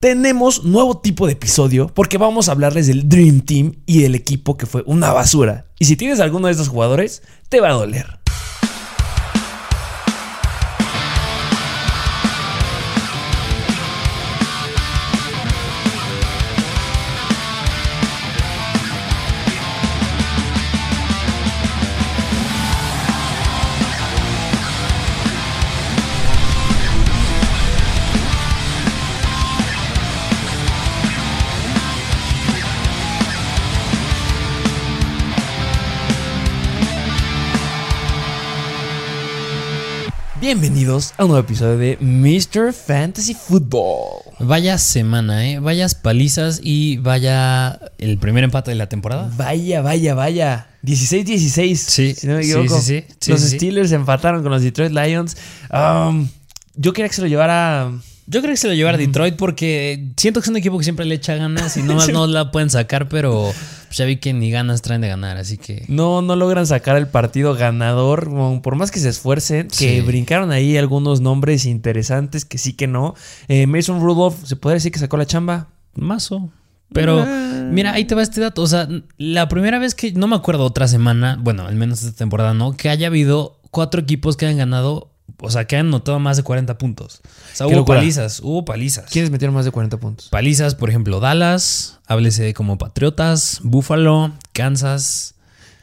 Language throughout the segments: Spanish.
Tenemos nuevo tipo de episodio porque vamos a hablarles del Dream Team y del equipo que fue una basura. Y si tienes alguno de estos jugadores, te va a doler. Bienvenidos a un nuevo episodio de Mr. Fantasy Football. Vaya semana, ¿eh? Vayas palizas y vaya el primer empate de la temporada. Vaya, vaya, vaya. 16-16. Sí, si no me sí, equivoco. sí, sí. Sí, los. Steelers empataron con los Detroit Lions. Um, yo quería que se lo llevara. Yo creo que se lo lleva a Detroit porque siento que es un equipo que siempre le echa ganas y no, no la pueden sacar, pero pues ya vi que ni ganas traen de ganar, así que... No, no logran sacar el partido ganador. Por más que se esfuercen, que brincaron ahí algunos nombres interesantes que sí que no. Eh, Mason Rudolph, ¿se podría decir que sacó la chamba? Mazo. Pero Ah. mira, ahí te va este dato. O sea, la primera vez que, no me acuerdo otra semana, bueno, al menos esta temporada, ¿no? Que haya habido cuatro equipos que hayan ganado, o sea, que hayan notado más de 40 puntos. O sea, Qué hubo locura. palizas, hubo palizas. ¿Quiénes metieron más de 40 puntos? Palizas, por ejemplo, Dallas, háblese como Patriotas, Buffalo, Kansas.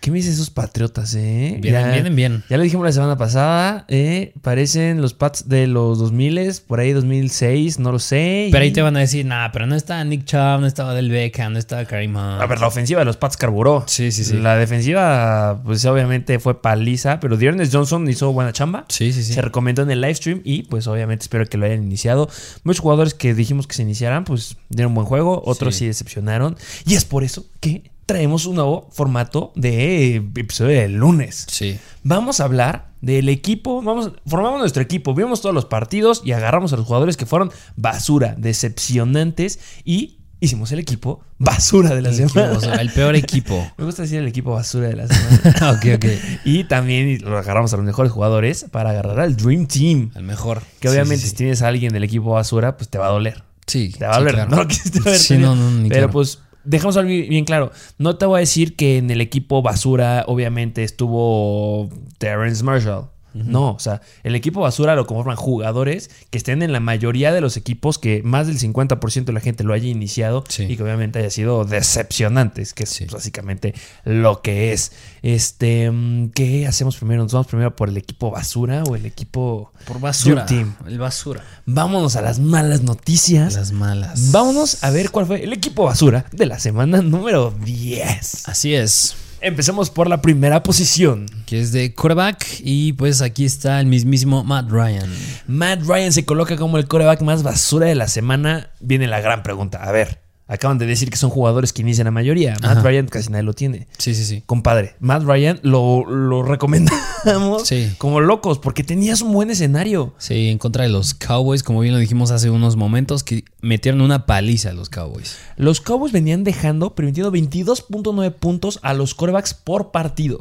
¿Qué me dicen esos patriotas, eh? Vienen, Ya- vienen bien. Ya lo dijimos la semana pasada, eh, parecen los Pats de los 2000, por ahí 2006, no lo sé. Pero ahí te van a decir, nah, pero no está Nick Chubb, no estaba Del Beckham, no estaba Karim Hunt. A ver, la ofensiva de los Pats carburó. Sí, sí, sí. La defensiva, pues obviamente fue paliza, pero Dearness Johnson hizo buena chamba. Sí, sí, sí. Se recomendó en el live stream y pues obviamente espero que lo hayan iniciado. Muchos jugadores que dijimos que se iniciaran, pues dieron buen juego, otros sí, Sí. decepcionaron. Y es por eso que traemos un nuevo formato de episodio del lunes. Sí. Vamos a hablar del equipo, vamos, formamos nuestro equipo, vimos todos los partidos y agarramos a los jugadores que fueron basura, decepcionantes y hicimos el equipo basura de la El, equipo, semana. o sea, el peor equipo. Me gusta decir el equipo basura de la semana. ok, ok. y también lo agarramos a los mejores jugadores para agarrar al Dream Team. El mejor. Que Sí, obviamente sí, si tienes a alguin del equipo basura, pues te va a doler. Sí, Te va a doler. claro. No lo quisiste ver. Sí, no, no, ni Pero claro. pues dejamos algo bien claro. No te voy a decir que en el equipo basura obviamente estuvo Terrence Marshall. No, o sea, el equipo basura lo conforman jugadores que estén en la mayoría de los equipos que más del 50% de la gente lo haya iniciado Sí. y que obviamente haya sido decepcionantes, que es Sí. básicamente lo que es. Este, mm, ¿qué hacemos primero? ¿Nos vamos primero por el equipo basura o el equipo Por basura. Team? El basura. Vámonos a las malas noticias. Las malas. Vámonos a ver cuál fue el equipo basura de la semana número 10. Así es. Empecemos por la primera posición. Que es de quarterback. Y pues aquí está el mismísimo Matt Ryan. Matt Ryan se coloca como el coreback más basura de la semana. Viene la gran pregunta. A ver, acaban de decir que son jugadores que inician la mayoría. Matt Ajá. Ryan casi nadie lo tiene. Sí, sí, sí. Compadre, Matt Ryan lo, lo recomendamos Sí. como locos porque tenías un buen escenario. Sí, en contra de los Cowboys, como bien lo dijimos hace unos momentos, que metieron una paliza a los Cowboys. Los Cowboys venían dejando, permitiendo 22.9 puntos a los corebacks por partido.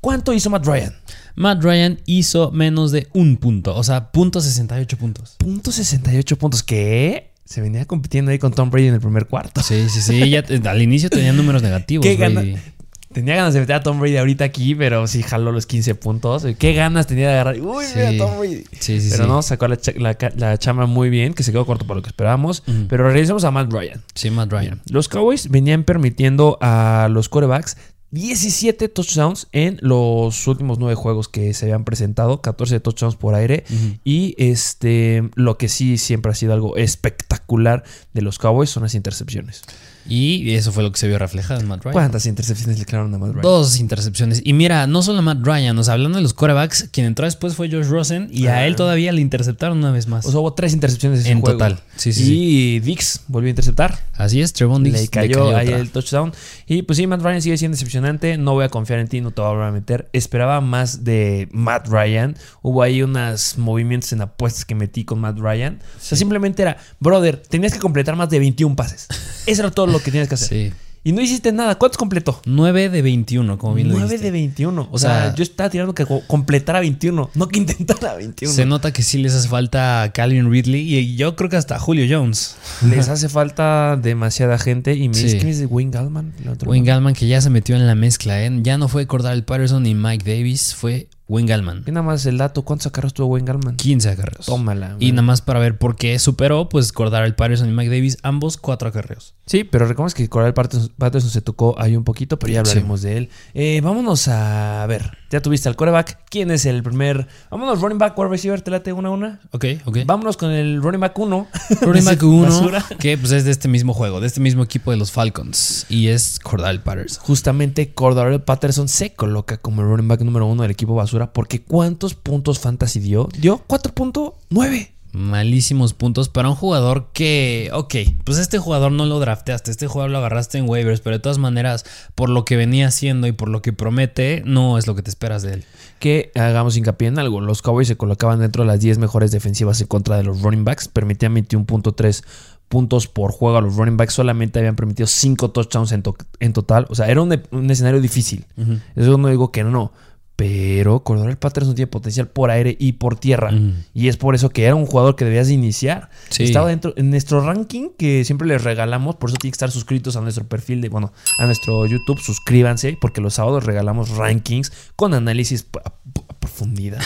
¿Cuánto hizo Matt Ryan? Matt Ryan hizo menos de un punto, o sea, punto 68 puntos. Punto 68 puntos. ¿Qué? Se venía compitiendo ahí con Tom Brady en el primer cuarto. Sí, sí, sí. Ya al inicio tenía números negativos. ¿Qué Brady. gana- Tenía ganas de meter a Tom Brady ahorita aquí, pero sí jaló los 15 puntos. ¿Qué ganas tenía de agarrar? Uy, Sí. mira Tom Brady. Sí, sí, pero sí. no, sacó la, la chama muy bien, que se quedó corto para lo que esperábamos. Pero regresemos a Matt Ryan. Sí, Matt Ryan. Los Cowboys venían permitiendo a los quarterbacks 17 touchdowns en los últimos 9 juegos que se habían presentado, 14 touchdowns por aire. Y este, lo que sí siempre ha sido algo espectacular de los Cowboys son las intercepciones. Y eso fue lo que se vio reflejado en Matt Ryan. ¿Cuántas intercepciones le clavaron a Matt Ryan? Dos intercepciones. Y mira, no solo Matt Ryan, o sea, hablando de los quarterbacks, quien entró después fue Josh Rosen y Ah. a él todavía le interceptaron una vez más. O sea, hubo tres intercepciones En juego. total. Sí, sí, y Dix volvió a interceptar. Así es, Trevon Diggs Le cayó, ahí el touchdown. Y pues sí, Matt Ryan sigue siendo decepcionante. No voy a confiar en ti, no te voy a volver a meter. Esperaba más de Matt Ryan. Hubo ahí unos movimientos en apuestas que metí con Matt Ryan. O sea, simplemente era, brother, tenías que completar más de 21 pases. Eso era todo lo que tenías que hacer. Sí. Y no hiciste nada. ¿Cuántos completó? 9 de 21, como bien lo 9 dijiste. de 21. O, sea, yo estaba tirando que co- completara 21, no que intentara 21. Se nota que sí les hace falta a Calvin Ridley y yo creo que hasta Julio Jones. Les hace falta demasiada gente. Y me dice Sí. que es de Wayne Gallman. Wayne man. Gallman que ya se metió en la mezcla, ¿eh? Ya no fue Cordell Patterson ni Mike Davis, fue Wayne Gallman. Y nada más el dato. ¿Cuántos acarreos tuvo Wayne Gallman? 15 acarreos. Tómala. Y güey. nada más para ver por qué superó, pues Cordell Patterson y Mike Davis, ambos cuatro acarreos. Sí, pero recordemos que Coral Patterson, se tocó ahí un poquito, pero ya hablaremos de él. Eh, vámonos a ver. Ya tuviste al coreback. ¿Quién es el primer? Vámonos, running back, wide receiver, te late una a una. Ok, ok. Vámonos con el running back 1. Running back 1, que pues es de este mismo juego, de este mismo equipo de los Falcons. Y es Cordell Patterson. Justamente Cordell Patterson se coloca como el running back número uno del equipo basura porque ¿cuántos puntos fantasy dio? Dio 4.9. Malísimos puntos para un jugador que, ok, pues este jugador no lo drafteaste, este jugador lo agarraste en waivers, pero de todas maneras, por lo que venía haciendo y por lo que promete, no es lo que te esperas de él. Que hagamos hincapié en algo. Los Cowboys se colocaban dentro de las 10 mejores defensivas en contra de los running backs. Permitían 21.3 puntos por juego a los running backs. Solamente habían permitido 5 touchdowns en, to- en total. O sea, era un, un escenario difícil. Eso no digo que no. Pero Cordell Patterson tiene potencial por aire y por tierra. Y es por eso que era un jugador que debías de iniciar. Sí. Estaba dentro en nuestro ranking que siempre les regalamos. Por eso tienen que estar suscritos a nuestro perfil de, bueno, a nuestro YouTube. Suscríbanse porque los sábados regalamos rankings con análisis profundidad.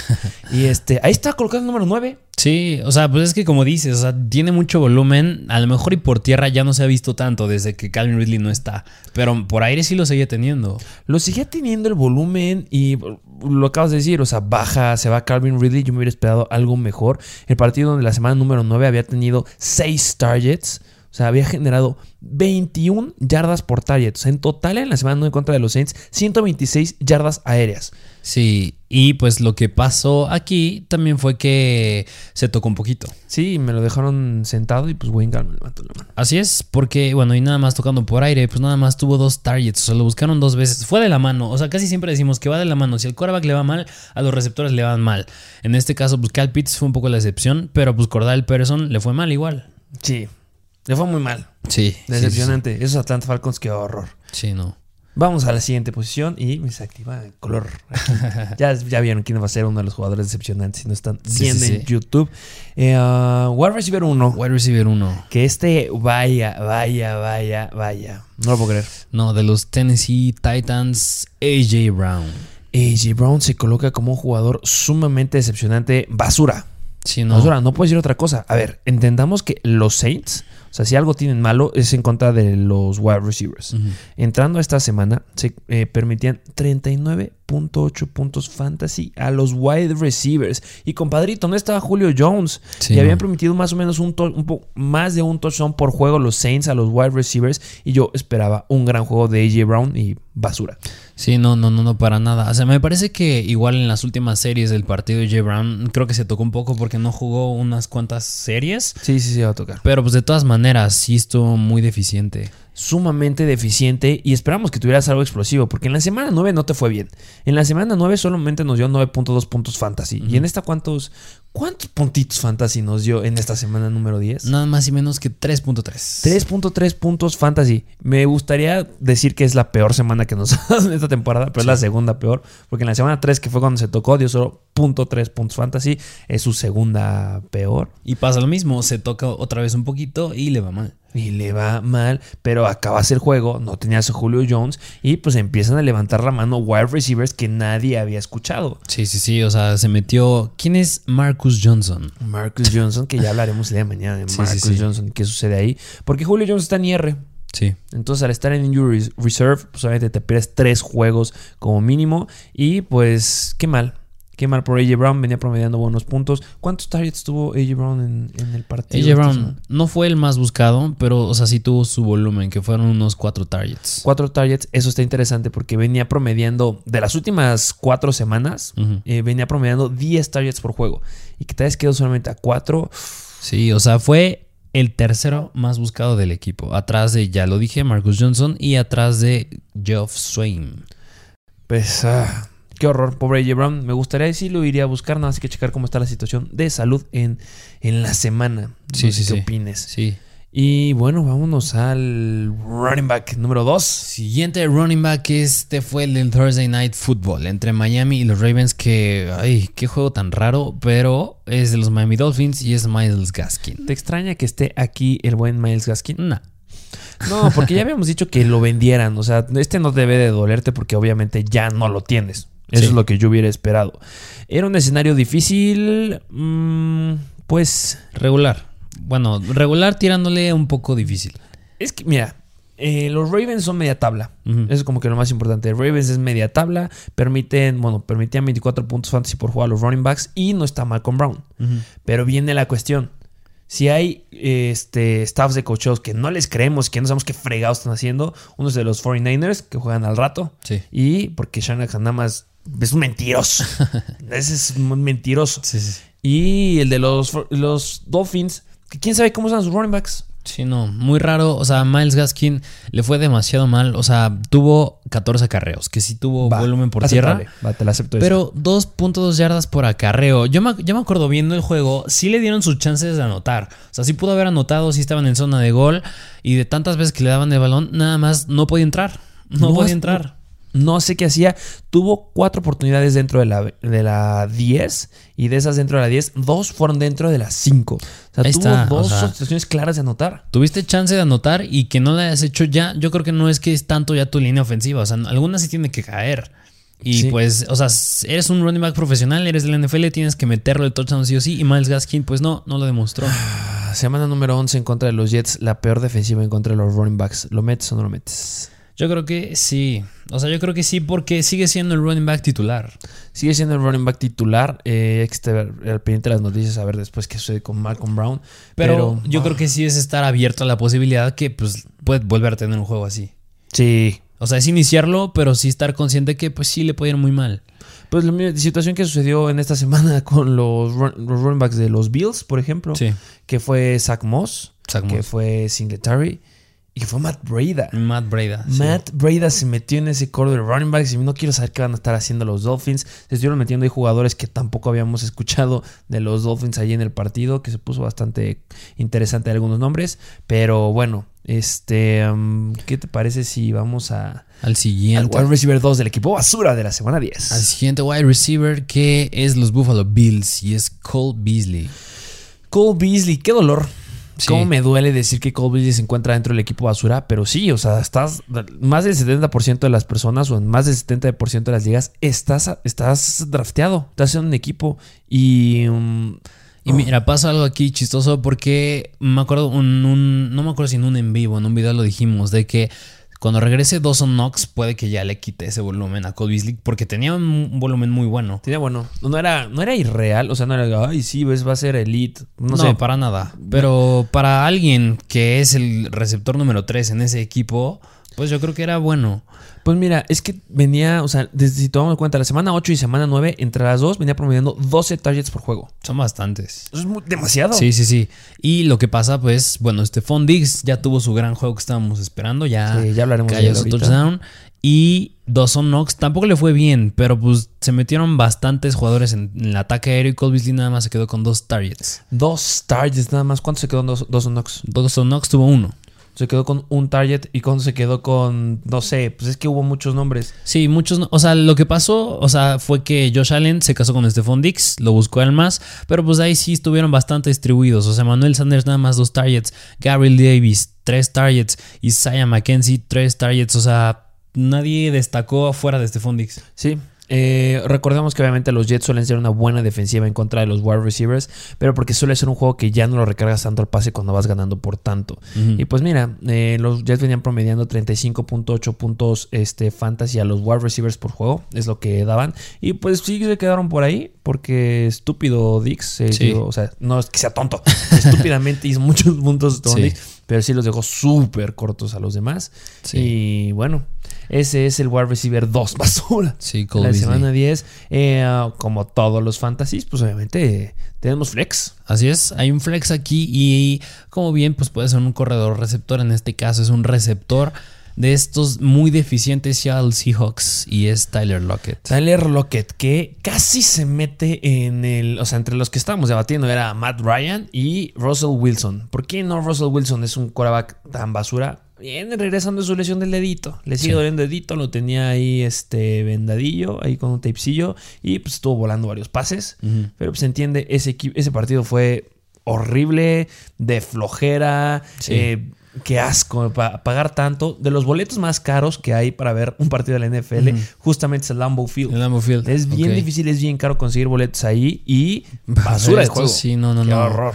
y este, ahí está colocado el número 9. Sí, o sea, pues es que como dices, o sea, tiene mucho volumen, a lo mejor y por tierra ya no se ha visto tanto desde que Calvin Ridley no está, pero por aire sí lo sigue teniendo. Lo seguía teniendo el volumen y lo acabas de decir, o sea, baja, se va Calvin Ridley. Yo me hubiera esperado algo mejor. El partido donde la semana número 9 había tenido 6 targets. O sea, había generado 21 yardas por target. O sea, en total en la semana 9 contra de los Saints, 126 yardas aéreas. Sí, y pues lo que pasó aquí también fue que se tocó un poquito. Sí, me lo dejaron sentado y pues Wayne Gallman levantó la mano. Así es, porque bueno, y nada más tocando por aire, pues nada más tuvo dos targets, o sea, lo buscaron dos veces, fue de la mano, o sea, casi siempre decimos que va de la mano, si el quarterback le va mal, a los receptores le van mal. En este caso, pues Cal Pitts fue un poco la excepción, pero pues Cordell Patterson le fue mal igual. Sí, le fue muy mal. Sí, Decepcionante. Esos Atlanta Falcons, qué horror. Sí, no. Vamos a la siguiente posición y me se activa el color. ya, ya vieron quién va a ser uno de los jugadores decepcionantes si no están viendo sí, en. YouTube. Eh, ah, wide receiver 1. Wide receiver 1. Que este, vaya, vaya, vaya, vaya. No lo puedo creer. No, de los Tennessee Titans, AJ Brown. AJ Brown se coloca como un jugador sumamente decepcionante. Basura. Sí, no. Basura, no puedo decir otra cosa. A ver, entendamos que los Saints, o sea, si algo tienen malo, es en contra de los wide receivers. Entrando a esta semana, se eh, permitían 39.8 puntos fantasy a los wide receivers. Y compadrito, no estaba Julio Jones. Sí, y habían permitido más o menos un, más de un touchdown por juego los Saints a los wide receivers. Y yo esperaba un gran juego de AJ Brown y basura. Sí, no, no, no, no, para nada. O sea, me parece que igual en las últimas series del partido de J. Brown, creo que se tocó un poco porque no jugó unas cuantas series. Sí, sí, sí, va a tocar. Pero pues de todas maneras, sí estuvo muy deficiente. Sumamente deficiente y esperamos que tuvieras algo explosivo, porque en la semana 9 no te fue bien. En la semana 9 solamente nos dio 9.2 puntos fantasy. ¿Y en esta cuántos, cuántos puntitos fantasy nos dio en esta semana número 10? Nada más y menos que 3.3. 3.3 puntos fantasy. Me gustaría decir que es la peor semana que nos ha dado en esta temporada, pero es la segunda peor, porque en la semana 3 que fue cuando se tocó dio solo .3 puntos fantasy, es su segunda peor. Y pasa lo mismo, se toca otra vez un poquito y le va mal. Y le va mal, pero acabas el juego, no tenías a Julio Jones y pues empiezan a levantar la mano wide receivers que nadie había escuchado. Sí, sí, sí, o sea, se metió... ¿Quién es Marcus Johnson? Marcus Johnson, que ya hablaremos el día de mañana de Sí, Marcus sí, sí. Johnson qué sucede ahí. Porque Julio Jones está en IR. Sí. Entonces, al estar en Injury Reserve, pues obviamente te pierdes tres juegos como mínimo. Y pues, qué mal. Qué mal por AJ Brown. Venía promediando buenos puntos. ¿Cuántos targets tuvo AJ Brown en, en el partido? AJ Brown no fue el más buscado, pero, o sea, sí tuvo su volumen, que fueron unos cuatro targets. Cuatro targets, eso está interesante porque venía promediando, de las últimas cuatro semanas, eh, venía promediando 10 targets por juego. Y que te hayas quedado solamente a cuatro. Sí, o sea, fue el tercero más buscado del equipo. Atrás de, ya lo dije, Marcus Johnson y atrás de Geoff Swain. Pues, ah, qué horror, pobre AJ Brown. Me gustaría decirlo, iría a buscar, nada más que checar cómo está la situación de salud en, en la semana. Sí, No sé sí, qué sí. opines. Sí. Y bueno, vámonos al running back número 2. Siguiente running back, este fue el del Thursday Night Football entre Miami y los Ravens. Que, ay, qué juego tan raro, pero es de los Miami Dolphins y es Miles Gaskin. ¿Te extraña que esté aquí el buen Miles Gaskin? No. No, porque ya habíamos dicho que lo vendieran. O sea, este no debe de dolerte porque obviamente ya no lo tienes. Eso Sí. es lo que yo hubiera esperado. Era un escenario difícil. mm, pues Regular. Bueno, regular tirándole un poco difícil. es que, mira, eh, los Ravens son media tabla. Eso es como que lo más importante. Ravens es media tabla. Permiten, bueno, permitían 24 puntos fantasy por jugar a los running backs y no está Malcolm Brown. Pero viene la cuestión. Si hay este, staffs de coaches que no les creemos, que no sabemos qué fregados están haciendo, uno es de los 49ers que juegan al rato. Sí. Y porque Shanahan nada más es un mentiroso. Ese es un mentiroso. Sí, sí. Y el de los, los Dolphins, que quién sabe cómo están sus running backs. Sí, no, muy raro. O sea, Miles Gaskin le fue demasiado mal. O sea, tuvo 14 acarreos, que sí tuvo Va, volumen por aceptable. tierra. Va, te la acepto. Pero 2.2 yardas por acarreo. Yo me, yo me acuerdo viendo el juego, sí le dieron sus chances de anotar. O sea, sí pudo haber anotado, sí estaban en zona de gol. Y de tantas veces que le daban el balón, nada más no podía entrar. No, No, podía entrar. No sé qué hacía. Tuvo cuatro oportunidades dentro de la, de la 10. Y de esas dentro de la 10, dos fueron dentro de las 5. O sea, Ahí tuvo está, dos o sea- situaciones claras de anotar. Tuviste chance de anotar y que no le hayas hecho ya. Yo creo que no es que es tanto ya tu línea ofensiva. O sea, algunas sí tiene que caer. Y Sí. pues, o sea, eres un running back profesional, eres del NFL, tienes que meterlo el touchdown sí o sí. Y Miles Gaskin, pues no, no lo demostró. Ah, Semana número 11 en contra de los Jets. La peor defensiva en contra de los running backs. ¿Lo metes o no lo metes? Yo creo que sí. O sea, yo creo que sí porque sigue siendo el running back titular. Sigue siendo el running back titular. Eh, hay que estar al pendiente de las noticias a ver después qué sucede con Malcolm Brown. Pero, yo ah, creo que sí es estar abierto a la posibilidad que pues puede volver a tener un juego así. Sí. O sea, es iniciarlo, pero sí estar consciente que pues sí le puede ir muy mal. Pues la situación que sucedió en esta semana con los, run- los running backs de los Bills, por ejemplo. Sí. Que fue Zach Moss. Zach Que Moss. fue Singletary. Y fue Matt Breda. Matt Breda. sí. Matt Breda se metió en ese core de running backs y no quiero saber qué van a estar haciendo los Dolphins. Se estuvieron metiendo ahí jugadores que tampoco habíamos escuchado de los Dolphins allí en el partido, que se puso bastante interesante algunos nombres. Pero bueno, este, um, ¿qué te parece si vamos a, Al al siguiente. wide receiver 2 del equipo basura de la semana 10? Al siguiente wide receiver que es los Buffalo Bills y es Cole Beasley. Cole Beasley, qué dolor. Sí. Cómo me duele decir que Cole Beasley se encuentra dentro del equipo basura, pero sí, o sea, estás más del 70% de las personas o en más del 70% de las ligas estás, estás drafteado, estás en un equipo y um, Y mira, pasa algo aquí chistoso porque me acuerdo un, un- no me acuerdo si en un en vivo, en un video lo dijimos, de que cuando regrese Dawson Knox puede que ya le quite ese volumen a Cole Beasley porque tenía un, volumen muy bueno. tenía bueno, no era, no era irreal, o sea, no era, ay, sí, ves, va a ser elite, no, No, sé, para nada. Pero para alguien que es el receptor número 3 en ese equipo, pues yo creo que era bueno. Pues mira, es que venía, o sea, desde, si tomamos en cuenta la semana 8 y semana 9, entre las dos venía promediando 12 targets por juego. Son bastantes. Eso es muy- demasiado. Sí, sí, sí. Y lo que pasa, pues, bueno, Stephon Diggs ya tuvo su gran juego que estábamos esperando. Ya, Sí, ya hablaremos de cayó él su touchdown. Y Dawson Knox tampoco le fue bien, pero pues se metieron bastantes jugadores en, en el ataque aéreo y Cole Beasley nada más se quedó con dos targets. Dos targets nada más. ¿Cuánto se quedó en dos, dos Knox? Dawson Knox tuvo uno. Se quedó con un target y cuando se quedó con, no sé, pues es que hubo muchos nombres. Sí, muchos. O sea, lo que pasó, o sea, fue que Josh Allen se casó con Stephon Diggs, lo buscó él más, pero pues ahí sí estuvieron bastante distribuidos. O sea, Manuel Sanders nada más dos targets, Gabriel Davis tres targets, Isaiah McKenzie tres targets. O sea, nadie destacó afuera de Stephon Diggs. Sí. Eh, recordemos que obviamente los Jets suelen ser una buena defensiva en contra de los wide receivers, pero porque suele ser un juego que ya no lo recargas tanto al pase cuando vas ganando por tanto. Y pues mira, eh, los Jets venían promediando 35.8 puntos este, fantasy a los wide receivers por juego, es lo que daban. Y pues sí se quedaron por ahí, porque estúpido Dix, eh, Sí. digo, o sea, no es que sea tonto, estúpidamente hizo muchos puntos Sí. Pero sí los dejó súper cortos a los demás. Sí. Y bueno, ese es el wide receiver 2 basura. Sí, Cole La Beasley. semana 10, eh, como todos los fantasies, pues obviamente tenemos flex. Así es, hay un flex aquí y como bien, pues puede ser un corredor receptor. En este caso es un receptor. De estos muy deficientes Seattle Seahawks y es Tyler Lockett. Tyler Lockett, que casi se mete en el. O sea, entre los que estábamos debatiendo era Matt Ryan y Russell Wilson. ¿Por qué no Russell Wilson es un quarterback tan basura? Viene regresando de su lesión del dedito. Le sigue Sí. doliendo el dedito, lo tenía ahí este vendadillo, ahí con un tapecillo, y pues estuvo volando varios pases. Pero pues se entiende, ese, ese partido fue horrible, de flojera, Sí. eh, qué asco, pa- pagar tanto. De los boletos más caros que hay para ver un partido de la NFL, justamente es el Lambeau Field. El Lambeau Field. Es bien difícil, es bien caro conseguir boletos ahí y basura de juego. Sí, no, no, Qué no. horror.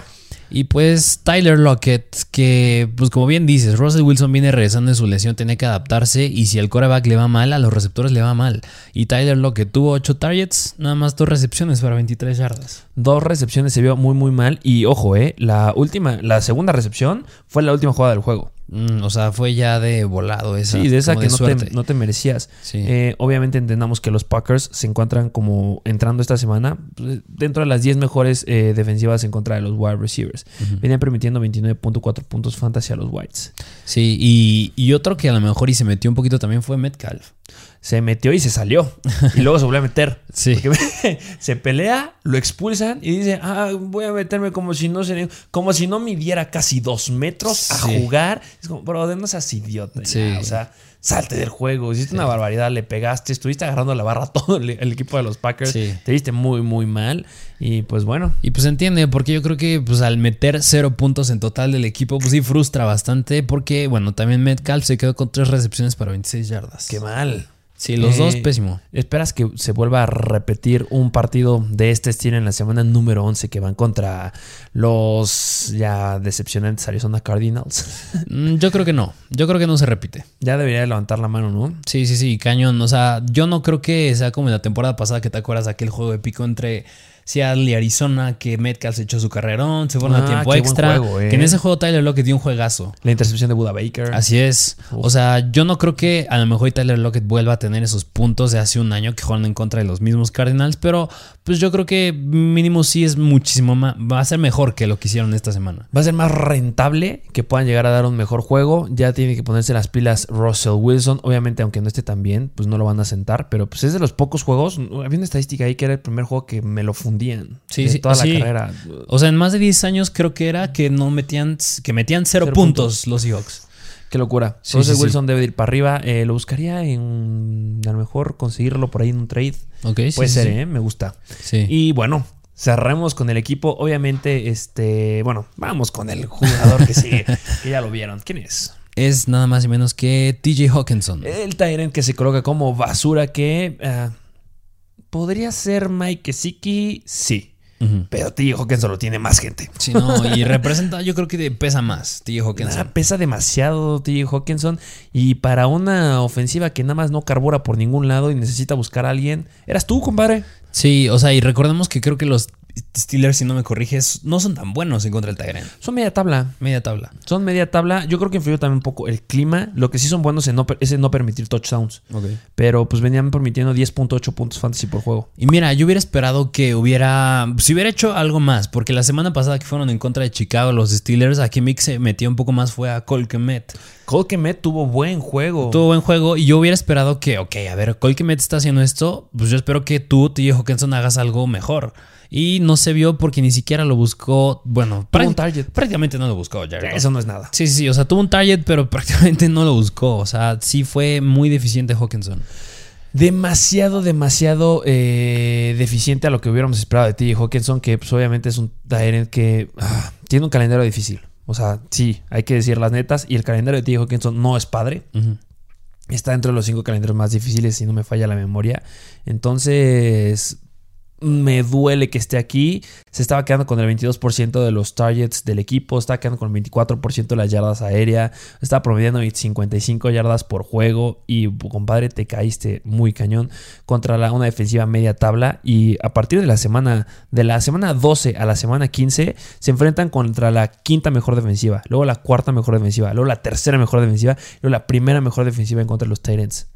Y pues Tyler Lockett, que pues como bien dices, Russell Wilson viene regresando de su lesión, tiene que adaptarse y si al quarterback le va mal, a los receptores le va mal. Y Tyler Lockett tuvo 8 targets, nada más dos recepciones para 23 yardas. Dos recepciones se vio muy muy mal y ojo, eh, la última, la segunda recepción fue la última jugada del juego. Mm, o sea, fue ya de volado esa. Sí, de esa que no te, no te merecías. Sí. Eh, obviamente entendamos que los Packers se encuentran como entrando esta semana pues, dentro de las 10 mejores eh, defensivas en contra de los wide receivers. Venían permitiendo 29.4 puntos fantasy a los Whites. Sí, y, y otro que a lo mejor y se metió un poquito también fue Metcalf. Se metió y se salió. Y luego se volvió a meter. Sí. Porque se pelea, lo expulsan y dice, ah, voy a meterme como si no se, como si no midiera casi dos metros a jugar. Es como, brother, no seas idiota. ya". Sí. O sea, salte del juego. Hiciste una barbaridad, le pegaste, estuviste agarrando la barra a todo el, el equipo de los Packers. Sí. Te viste muy, muy mal. Y pues bueno. Y pues entiende, porque yo creo que pues al meter cero puntos en total del equipo, pues sí frustra bastante, porque bueno, también Metcalf se quedó con tres recepciones para 26 yardas. Qué mal. Sí, los Eh, dos pésimo. ¿Esperas que se vuelva a repetir un partido de este estilo en la semana número 11 que van contra los ya decepcionantes Arizona Cardinals? Mm, Yo creo que no, yo creo que no se repite. ya debería de levantar la mano, ¿no? Sí, sí, sí, cañón. O sea, yo no creo que sea como en la temporada pasada que te acuerdas de aquel juego épico entre Seattle y Arizona que Metcalf se echó su carrerón, se fueron Ah, a tiempo extra. juego, eh. Que en ese juego Tyler Lockett dio un juegazo. La intercepción de Buda Baker. Así es. O sea, yo no creo que a lo mejor Tyler Lockett vuelva a tener esos puntos de hace un año que jugaron en contra de los mismos Cardinals, pero pues yo creo que mínimo sí es muchísimo más, va a ser mejor que lo que hicieron esta semana. Va a ser más rentable que puedan llegar a dar un mejor juego. Ya tiene que ponerse las pilas Russell Wilson. Obviamente, aunque no esté tan bien, pues no lo van a sentar. Pero pues es de los pocos juegos. Había una estadística ahí que era el primer juego que me lo fundían. Sí, toda sí. la carrera. O sea, en más de 10 años creo que era que no metían, que metían cero, Cero puntos, puntos. los Seahawks. Qué locura. Sí, sí. Wilson debe ir para arriba. Eh, lo buscaría en. A lo mejor conseguirlo por ahí en un trade. Ok, sí, Puede ser. ¿eh? Me gusta. Sí. Y bueno, cerremos con el equipo. Obviamente, este. Bueno, vamos con el jugador que sigue. que ya lo vieron. ¿Quién es? Es nada más y menos que TJ Hawkinson. El Tyrant que se coloca como basura que. ah, ¿Podría ser Mike Gesicki? Sí. Pero T. Hawkinson lo tiene más gente. Sí, no, y representa, yo creo que pesa más TJ Hawkinson. Nada, pesa demasiado T. Hawkinson. Y para una ofensiva que nada más no carbura por ningún lado y necesita buscar a alguien. Eras tú, compadre. Sí, o sea, y recordemos que creo que los Steelers, si no me corriges, no son tan buenos en contra del Tyrant. Son media tabla. Media tabla. Son media tabla. Yo creo que influyó también un poco el clima. Lo que sí son buenos en no, es en no permitir touchdowns. Pero pues venían permitiendo 10.8 puntos fantasy por juego. Y mira, yo hubiera esperado que hubiera. Si hubiera hecho algo más, porque la semana pasada que fueron en contra de Chicago los Steelers, aquí Mick se metió un poco más, fue a. Cole Kemet tuvo buen juego. Tuvo buen juego y yo hubiera esperado que, ok, a ver, Cole Kmet está haciendo esto, pues yo espero que tú, TJ Hawkinson, hagas algo mejor. Y no se vio porque ni siquiera lo buscó. Bueno, Tuvo un target. prácticamente no lo buscó Jared. Eso no es nada. Sí, sí, sí. O sea, tuvo un target, pero prácticamente no lo buscó. O sea, sí fue muy deficiente Hawkinson. Demasiado, demasiado eh, deficiente a lo que hubiéramos esperado de T. Hawkinson, que pues, obviamente es un Tyrant que ah, tiene un calendario difícil. O sea, sí, hay que decir las netas. Y el calendario de T. Hawkinson no es padre. Ujú. Está dentro de los cinco calendarios más difíciles, si no me falla la memoria. Entonces, me duele que esté aquí. Se estaba quedando con el 22% de los targets del equipo. Estaba quedando con el 24% de las yardas aéreas. Estaba promediando 55 yardas por juego. Y, compadre, te caíste muy cañón contra la, una defensiva media tabla. Y a partir de la semana, de la semana 12 a la semana 15, se enfrentan contra la quinta mejor defensiva. Luego la cuarta mejor defensiva. Luego la tercera mejor defensiva. Luego la primera mejor defensiva en contra de los Titans.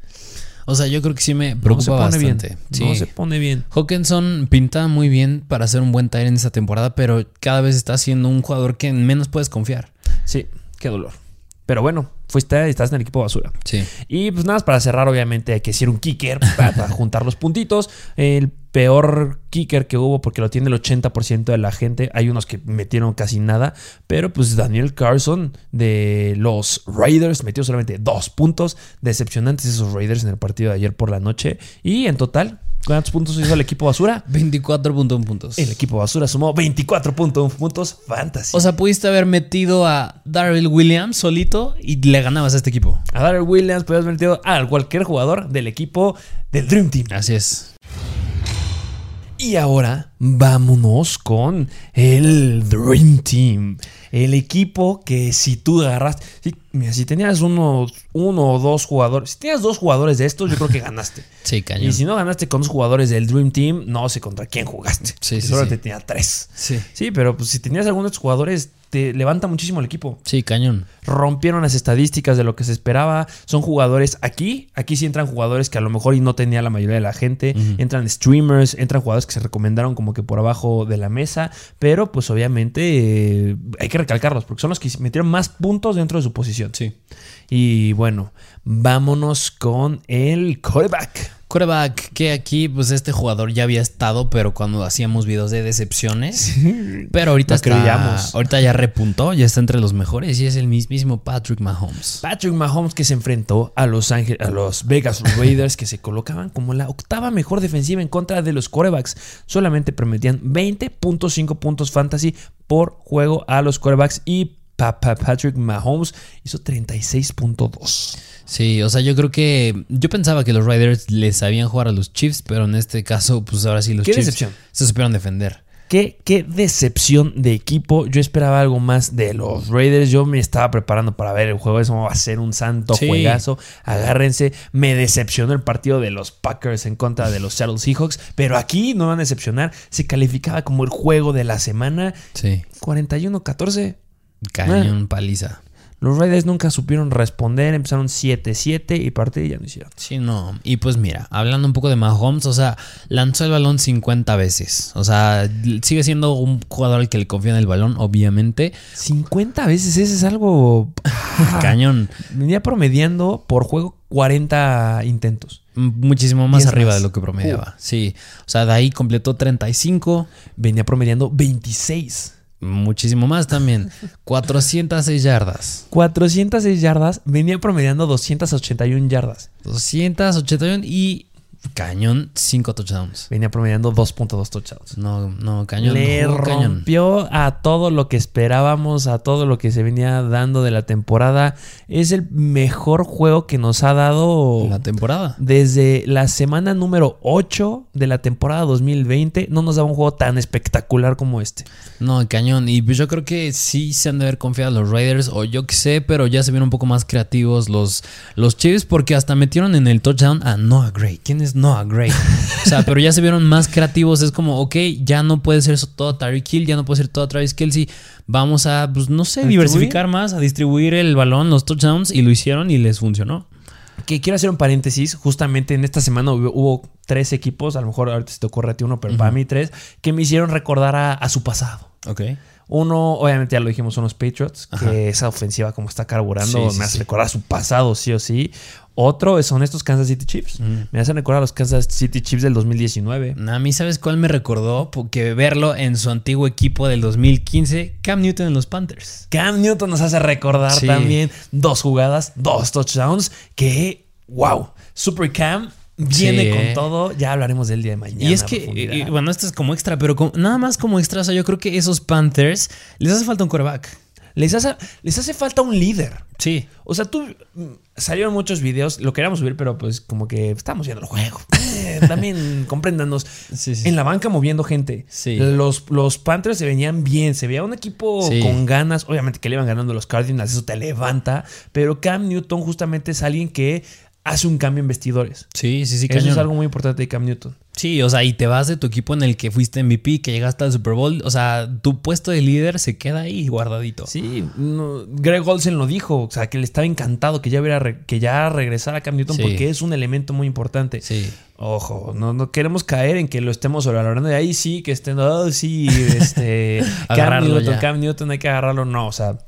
O sea, yo creo que sí me No preocupa se pone bastante. bien. Sí. No se pone bien. Hawkinson pinta muy bien para ser un buen Tyrant esta temporada, pero cada vez está siendo un jugador que menos puedes confiar. Sí, qué dolor. Pero bueno, fuiste, estás en el equipo basura. Sí. Y pues nada para cerrar, obviamente hay que decir un kicker para, para juntar los puntitos. El peor kicker que hubo, porque lo tiene el 80% de la gente. Hay unos que metieron casi nada. Pero pues Daniel Carson de los Raiders metió solamente dos puntos. Decepcionantes esos Raiders en el partido de ayer por la noche. Y en total, ¿cuántos puntos hizo el equipo basura? 24.1 puntos. El equipo basura sumó 24.1 puntos fantasy. O sea, pudiste haber metido a Darrell Williams solito y le ganabas a este equipo. a Darrell Williams, podías haber metido a cualquier jugador del equipo del Dream Team. Así es. Y ahora vámonos con el Dream Team. El equipo que si tú agarraste. Si, mira, si tenías uno, uno o dos jugadores. Si tenías dos jugadores de estos, yo creo que ganaste. Sí, cañón. y si no ganaste con dos jugadores del Dream Team, no sé contra quién jugaste. Sí, Solo sí. te tenía tres. Sí. Sí, pero pues, si tenías algunos de estos jugadores, te levanta muchísimo el equipo Sí, cañón. rompieron las estadísticas de lo que se esperaba. Son jugadores aquí, aquí sí entran jugadores que a lo mejor y no tenía la mayoría de la gente. Entran streamers, entran jugadores que se recomendaron como que por abajo de la mesa. Pero pues obviamente eh, hay que recalcarlos porque son los que metieron más puntos dentro de su posición. Sí. Y bueno, vámonos con el quarterback. Quarterback, que aquí, pues este jugador ya había estado, pero cuando hacíamos videos de decepciones. Pero ahorita está, creíamos. ahorita ya repuntó, ya está entre los mejores y es el mismísimo Patrick Mahomes. Patrick Mahomes que se enfrentó a los, Ángel- a los Vegas Raiders que se colocaban como la octava mejor defensiva en contra de los quarterbacks. Solamente permitían 20.5 puntos fantasy por juego a los quarterbacks y Patrick Mahomes hizo 36.2. Sí, o sea, yo creo que yo pensaba que los Riders les sabían jugar a los Chiefs, pero en este caso, pues ahora sí los Qué Chiefs decepción. se supieron defender. Qué, qué decepción de equipo. Yo esperaba algo más de los Raiders. Yo me estaba preparando para ver el juego. Eso va a ser un santo Sí. juegazo. Agárrense. Me decepcionó el partido de los Packers en contra de los Seattle Seahawks. Pero aquí no van a decepcionar. Se calificaba como el juego de la semana. Sí, 41-14. Cañón, paliza. Los Raiders nunca supieron responder. Empezaron 7-7 y partido ya no hicieron. Sí, no. Y pues mira, hablando un poco de Mahomes, o sea, lanzó el balón 50 veces. O sea, sigue siendo un jugador al que le confía en el balón, obviamente. 50 veces. Ese es algo. Cañón. Venía promediando por juego 40 intentos. Muchísimo más arriba más. de lo que promediaba. Sí. O sea, de ahí completó 35. Venía promediando 26. Muchísimo más también. 406 yardas. 406 yardas, venía promediando 281 yardas. 281 y cañón 5 touchdowns. Venía promediando 2.2 touchdowns. No, no, cañón. Le cañón. rompió a todo lo que esperábamos, a todo lo que se venía dando de la temporada. Es el mejor juego que nos ha dado La temporada. desde la semana número 8 de la temporada 2020. No nos daba un juego tan espectacular como este. No, cañón. Y pues yo creo que sí se han de haber confiado los Raiders, o yo qué sé, pero ya se vieron un poco más creativos los, los Chiefs, porque hasta metieron en el touchdown a Noah Gray. ¿Quién es Noah Gray? o sea, pero ya se vieron más creativos. Es como, ok, ya no puede ser eso todo Tyreek Hill, ya no puede ser todo Travis Kelsey. Vamos a, pues no sé, ¿A diversificar más, a distribuir el balón, los touchdowns, y lo hicieron y les funcionó. Que quiero hacer un paréntesis. Justamente en esta semana hubo, hubo tres equipos, a lo mejor ahorita se te ocurre a ti uno, pero para mí tres, que me hicieron recordar a, a su pasado. Ok. Uno, obviamente ya lo dijimos, son los Patriots, que esa ofensiva como está carburando Sí, sí, me hace sí. recordar a su pasado, sí o sí. Otro son estos Kansas City Chiefs. Me hacen recordar a los Kansas City Chiefs del 2019. A mí, ¿sabes cuál me recordó? Porque verlo en su antiguo equipo del 2015, Cam Newton en los Panthers. Cam Newton nos hace recordar Sí. también dos jugadas, dos touchdowns, que, wow, Super Cam viene Sí, con todo. Ya hablaremos del día de mañana. Y es que, bueno, esto es como extra, pero como- nada más como extra, o sea, yo creo que esos Panthers les hace falta un quarterback. Les, hace, les hace falta un líder. Sí. O sea, tú mm, salieron muchos videos, lo queríamos subir, pero pues como que estamos viendo el juego. Eh, también compréndanos. Sí, sí. En la banca moviendo gente. Sí. Los, los Panthers se venían bien, se veía un equipo con ganas. Obviamente que le iban ganando los Cardinals, eso te levanta. Pero Cam Newton justamente es alguien que hace un cambio en vestidores. Sí, sí, sí, Eso cañón. es algo muy importante de Cam Newton. Sí, o sea, y te vas de tu equipo en el que fuiste MVP, que llegaste al Super Bowl, o sea, tu puesto de líder se queda ahí guardadito. Sí, no, Greg Olsen lo dijo, o sea, que le estaba encantado que ya, hubiera que ya regresara Cam Newton Sí. porque es un elemento muy importante. Sí. Ojo, no, no queremos caer en que lo estemos sobrevalorando de ahí sí, que estén, oh, sí, este, Cam Newton, ya. Cam Newton hay que agarrarlo, no, o sea,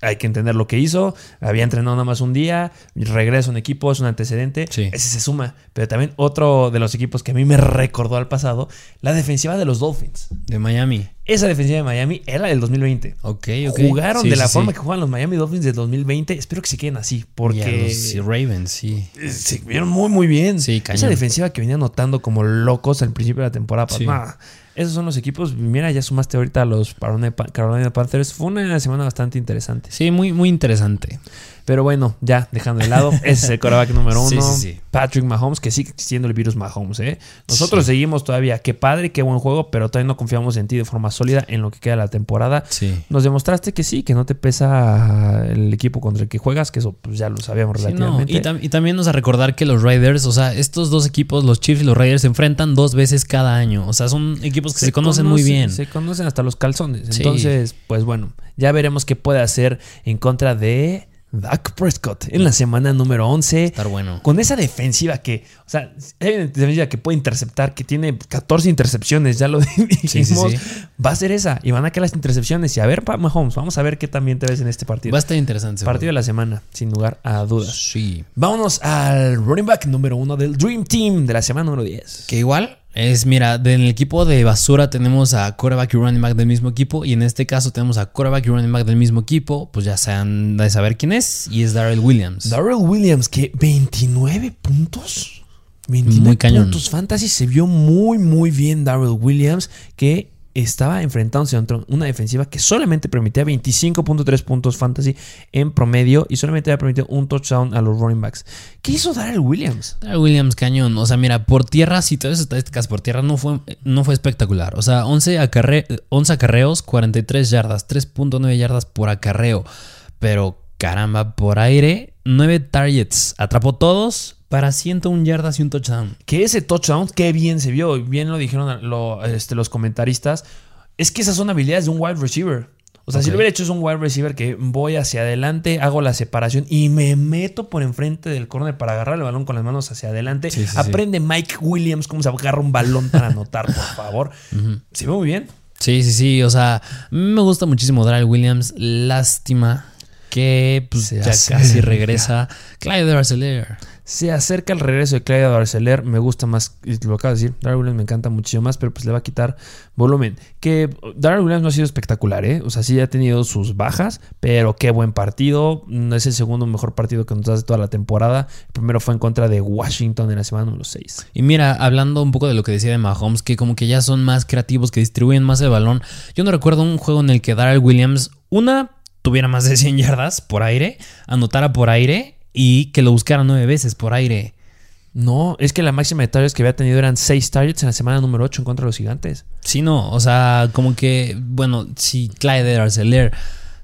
hay que entender lo que hizo. Había entrenado nada más un día, regresa un equipo, es un antecedente. Sí. Ese se suma. Pero también otro de los equipos que a mí me recordó al pasado, la defensiva de los Dolphins. De Miami. Esa defensiva de Miami era del 2020. Ok, ok. Jugaron Sí, de la sí, forma sí. que juegan los Miami Dolphins del 2020. Espero que se queden así, porque los Ravens, sí. se vieron muy, muy bien. Sí, Esa cañón. defensiva que venía anotando como locos al principio de la temporada. pues, Sí. nah, esos son los equipos. Mira, ya sumaste ahorita a los Carolina Panthers. Fue una semana bastante interesante. Sí, muy, muy interesante. Pero bueno, ya dejando de lado, ese es el coreback número Sí, uno. sí, sí. Patrick Mahomes, que sigue existiendo el virus Mahomes. ¿eh? Nosotros Sí. seguimos todavía. Qué padre, qué buen juego, pero todavía no confiamos en ti de forma sólida en lo que queda de la temporada. Sí. Nos demostraste que sí, que no te pesa el equipo contra el que juegas, que eso pues ya lo sabíamos Sí, no, relativamente. Y, tam- y también nos a recordar que los Raiders, o sea, estos dos equipos, los Chiefs y los Raiders, se enfrentan dos veces cada año. O sea, son equipos que se, conocen muy bien. Se conocen hasta los calzones. Sí. Entonces, pues bueno, ya veremos qué puede hacer en contra de Dak Prescott en la semana número 11. Estar bueno. Con esa defensiva que, o sea, hay una defensiva que puede interceptar, que tiene 14 intercepciones, ya lo dijimos, sí. va a ser esa. Y van a caer las intercepciones. Y a ver, Mahomes, vamos a ver qué también te ves en este partido. Va a estar interesante. Partido de la semana, sin lugar a dudas. Sí. Vámonos al running back número uno del Dream Team de la semana número 10. Que igual es, mira, en el equipo de basura tenemos a quarterback y running back del mismo equipo. Y en este caso tenemos a quarterback y running back del mismo equipo. Pues ya se han de saber quién es. Y es Darrell Williams. Darrell Williams, que 29 puntos. 29 Muy cañón. puntos fantasy. Se vio muy, muy bien Darrell Williams, que estaba enfrentándose a una defensiva que solamente permitía 25.3 puntos fantasy en promedio y solamente había permitido un touchdown a los running backs. ¿Qué hizo Darrell Williams? Darrell Williams cañón. O sea, mira, por tierra, si todas esas estadísticas por tierra no fue, no fue espectacular. O sea, 11, acarre, 11 acarreos, 43 yardas, 3.9 yardas por acarreo. Pero caramba, por aire, 9 targets. Atrapó todos para 101 yardas y un touchdown. Que ese touchdown, qué bien se vio. Bien lo dijeron lo- este, los comentaristas. Es que esas son habilidades de un wide receiver. O sea, si lo hubiera hecho es un wide receiver que voy hacia adelante, hago la separación y me meto por enfrente del corner para agarrar el balón con las manos hacia adelante. Sí, sí, sí. Aprende Mike Williams cómo se agarra un balón para anotar, por favor. Se ve muy bien. Sí, sí, sí. O sea, me gusta muchísimo Darrell Williams. Lástima que pues, Se ya acerca. casi regresa Clyde Arcelor. Se acerca el regreso de Clyde Barceler. Me gusta más, lo acabo de decir, Darrell Williams me encanta muchísimo más, pero pues le va a quitar volumen. Que Darrell Williams no ha sido espectacular, ¿eh? O sea, sí ha tenido sus bajas, pero qué buen partido. Es el segundo mejor partido que nos das de toda la temporada. El primero fue en contra de Washington en la semana número 6. Y mira, hablando un poco de lo que decía de Mahomes, que como que ya son más creativos, que distribuyen más el balón. Yo no recuerdo un juego en el que Darrell Williams, una, tuviera más de 100 yardas por aire, anotara por aire y que lo buscara nueve veces por aire. No, es que la máxima de targets que había tenido eran 6 targets en la semana número 8 en contra de los gigantes. Sí, no, o sea, como que, bueno, si Clyde Arcelor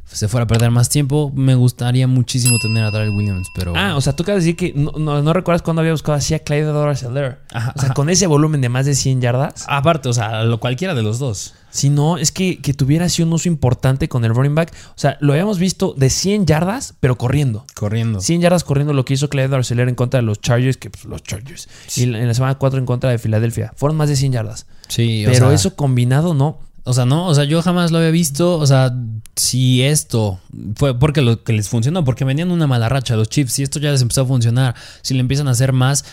se fuera a perder más tiempo, me gustaría muchísimo tener a Darrell Williams, pero... Ah, o sea, tú acabas de decir que no, no- no recuerdas cuándo había buscado así a Clyde Barceler. Ajá, O sea, ajá. con ese volumen de más de 100 yardas. Aparte, o sea, lo, cualquiera de los dos. Si no, es que, que tuviera así un uso importante con el running back. O sea, lo habíamos visto de 100 yardas, pero corriendo. Corriendo. 100 yardas corriendo lo que hizo Clyde Arcelor en contra de los Chargers, que pues, los Chargers. Y en la semana 4 en contra de Filadelfia. Fueron más de 100 yardas. Sí, o pero sea, eso combinado no. O sea, no, o sea, yo jamás lo había visto. O sea, si esto fue porque lo que les funcionó, porque venían una mala racha los Chiefs, si esto ya les empezó a funcionar, si le empiezan a hacer más,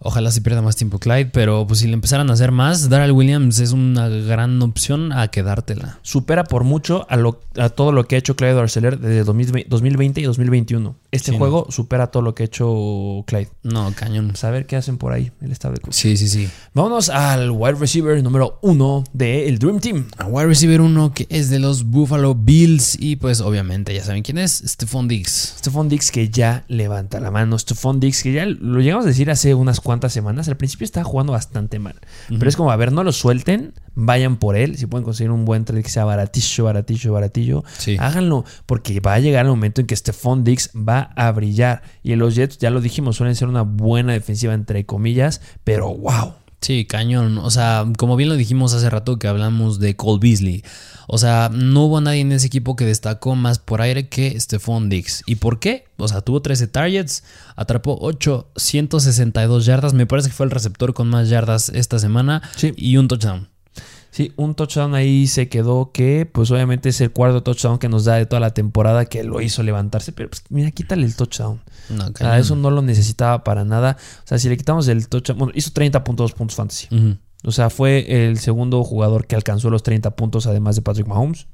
ojalá si pierda más tiempo Clyde, pero pues si le empezaran a hacer más, Darrell Williams es una gran opción a quedártela. Supera por mucho a, lo- a todo lo que ha hecho Clyde Arcelor desde 2020 2020 y 2021. Este Sí, juego supera todo lo que ha hecho Clyde. No, cañón. Pues a ver qué hacen por ahí el estado de cosas. Sí, sí, sí. Vámonos al wide receiver número uno del Dream Team. A wide receiver uno que es de los Buffalo Bills y pues obviamente ya saben quién es, Stephon Diggs. Stephon Dix que ya levanta la mano. Stephon Dix que ya lo llegamos a decir hace unas cuantas semanas. Al principio estaba jugando bastante mal. Pero es como, a ver, no lo suelten. Vayan por él. Si pueden conseguir un buen trade que sea baratillo, baratillo, baratillo. Sí. Háganlo. Porque va a llegar el momento en que Stephon Dix va a brillar. Y los Jets, ya lo dijimos, suelen ser una buena defensiva entre comillas. Pero wow. Sí, cañón. O sea, como bien lo dijimos hace rato que hablamos de Cole Beasley. O sea, no hubo nadie en ese equipo que destacó más por aire que Stephon Diggs. ¿Y por qué? O sea, tuvo 13 targets, atrapó 8, 162 yardas. Me parece que fue el receptor con más yardas esta semana Sí. y un touchdown. Sí, un touchdown ahí se quedó que, pues obviamente es el cuarto touchdown que nos da de toda la temporada que lo hizo levantarse. Pero pues mira, quítale el touchdown. No, Ah, cañón. eso no lo necesitaba para nada. O sea, si le quitamos el touchdown, bueno, hizo 30.2 puntos fantasy. Ujú. O sea, fue el segundo jugador que alcanzó los 30 puntos, además de Patrick Mahomes.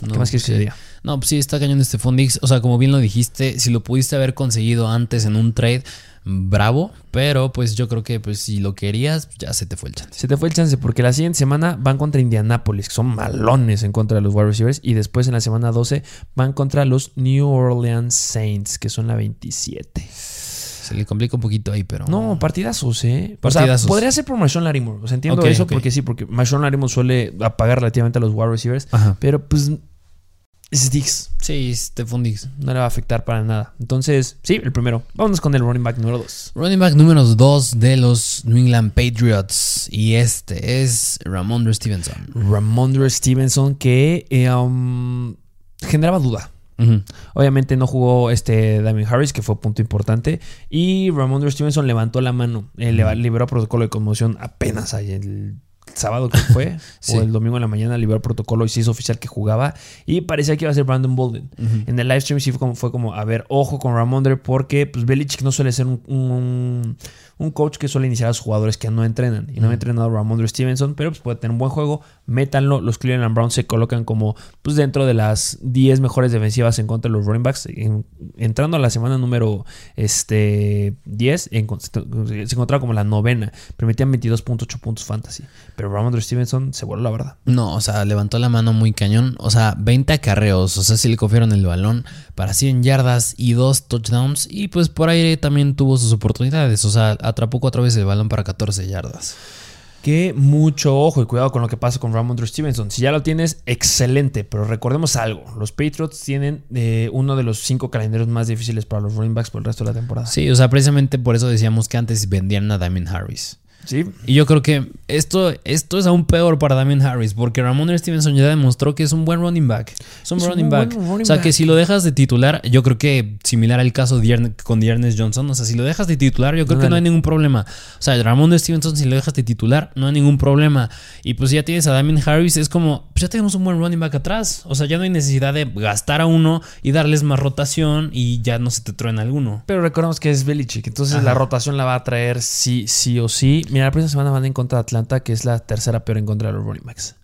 ¿Qué No, más quieres que sí. te diga? No, pues sí, está cañón este Fundix. O sea, como bien lo dijiste, si lo pudiste haber conseguido antes en un trade, bravo. Pero pues yo creo que pues si lo querías, ya se te fue el chance. Se te fue el chance porque la siguiente semana van contra Indianapolis, que son malones en contra de los wide receivers. Y después en la semana 12 van contra los New Orleans Saints, que son la 27. Se le complica un poquito ahí, pero. No, partidazos, ¿eh? O Partidazos. sea, podría ser por Marshawn Larimore. O sea, entiendo eso porque sí, porque Marshawn Larimore suele apagar relativamente a los wide receivers. Ajá. Pero pues es Dix. Sí, este Fundix. No le va a afectar para nada. Entonces, sí, el primero. Vámonos con el running back número 2. Running back número 2 de los New England Patriots. Y este es Ramondre Stevenson. Ramondre Stevenson, que eh, um, generaba duda. Obviamente no jugó este Damien Harris, que fue punto importante. Y Ramondre Stevenson levantó la mano. eh, liberó protocolo de conmoción apenas ahí el sábado que fue. Sí. O el domingo en la mañana liberó protocolo y se hizo oficial que jugaba. Y parecía que iba a ser Brandon Bolden. En el live stream sí fue como, fue como, a ver, ojo con Ramondre porque pues Belichick no suele ser un, un- un coach que suele iniciar a sus jugadores que no entrenan. Y no ha entrenado Ramondre Stevenson, pero pues puede tener un buen juego. Métanlo. Los Cleveland Browns se colocan como pues dentro de las 10 mejores defensivas en contra de los running backs. En- entrando a la semana número este, 10, en- se encontraba como la novena. Permitían 22.8 puntos fantasy. Pero Ramondre Stevenson se voló la verdad. No, o sea, levantó la mano muy cañón. O sea, 20 acarreos. O sea, sí le confiaron el balón para 100 yardas y dos touchdowns. Y pues por aire también tuvo sus oportunidades. O sea, atrapó cuatro veces el balón para 14 yardas. Que mucho ojo y cuidado con lo que pasa con Ramondre Stevenson. Si ya lo tienes, excelente. Pero recordemos algo: los Patriots tienen eh, uno de los cinco calendarios más difíciles para los running backs por el resto de la temporada. Sí, o sea, precisamente por eso decíamos que antes vendían a Damien Harris. Sí. Y yo creo que esto, esto es aún peor para Damien Harris, porque Ramon Stevenson ya demostró que es un buen running back. Es un Es un running back. running o sea, que si lo dejas de titular, yo creo que similar al caso de con Dearness Johnson, o sea, si lo dejas de titular, yo creo que no hay ningún problema. O sea, Ramon Stevenson, si lo dejas de titular, no hay ningún problema. Y pues ya tienes a Damien Harris, es como, pues ya tenemos un buen running back atrás. O sea, ya no hay necesidad de gastar a uno y darles más rotación y ya no se te truena alguno. Pero recordemos que es Belichick. Entonces Ajá. la rotación la va a traer sí, sí o sí. Mira, la próxima semana van en contra de Atlanta, que es la tercera peor en contra de los running backs.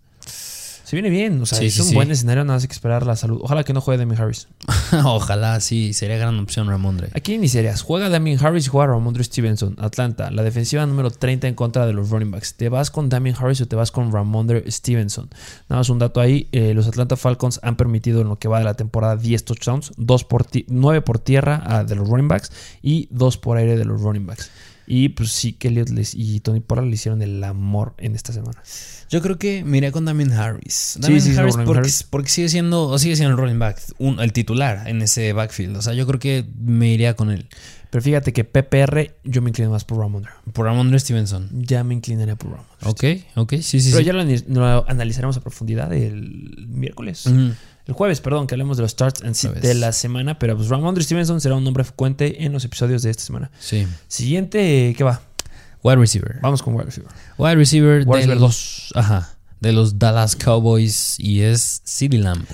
Se viene bien. O sea, Sí, es sí, un sí. buen escenario. Nada más hay que esperar la salud. Ojalá que no juegue Damien Harris. Ojalá, sí, sería gran opción Ramondre. Aquí iniciarías. Juega Damien Harris y juega Ramondre Stevenson. Atlanta, la defensiva número 30 en contra de los running backs. ¿Te vas con Damien Harris o te vas con Ramondre Stevenson? Nada más un dato ahí. eh, los Atlanta Falcons han permitido en lo que va de la temporada 10 touchdowns, 2 por ti- 9 por tierra ah, de los running backs y 2 por aire de los running backs. Y pues sí, que Elliott les- y Tony Pollard le hicieron el amor en esta semana. Yo creo que me iré con Damien Harris. Damien sí, Harris, porque, Harris. porque sigue siendo, o sigue siendo el running back, un- el titular en ese backfield. O sea, yo creo que me iría con él. Pero fíjate que PPR yo me inclino más por Ramondre. Por Ramondre Stevenson. Ya me inclinaría por Ramondre. Ok, ok, sí, sí, Pero sí. ya lo, analizaremos a profundidad el miércoles. Ujú. El jueves, perdón, que hablemos de los starts and sit de la semana. Pero pues Ramondre Stevenson será un nombre frecuente en los episodios de esta semana. Sí. Siguiente, ¿qué va? Wide receiver. Vamos con wide receiver. Wide receiver Wide de receiver los, ajá, de los Dallas Cowboys y es CeeDee Lamb.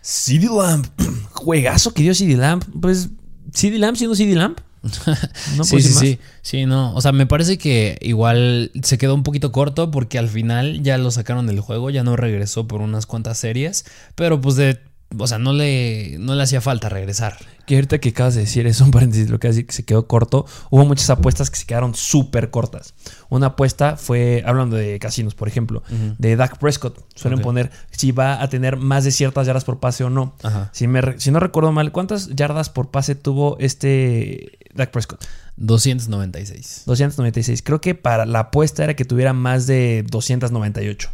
CD Lamb. Juegazo que dio CD Lamb. Pues CD Lamb siendo CD Lamb. No sí, puedo sí, más. sí. Sí, no. O sea, me parece que igual se quedó un poquito corto porque al final ya lo sacaron del juego, ya no regresó por unas cuantas series. Pero pues de. O sea, no le, no le hacía falta regresar. Que ahorita que acabas de decir eso, un paréntesis, lo que hace que se quedó corto. Hubo muchas apuestas que se quedaron súper cortas. Una apuesta fue, hablando de casinos, por ejemplo, de Dak Prescott. Suelen poner si va a tener más de ciertas yardas por pase o no. Ajá. Si, me si no recuerdo mal, ¿cuántas yardas por pase tuvo este Dak Prescott? 296. 296. Creo que para la apuesta era que tuviera más de 298.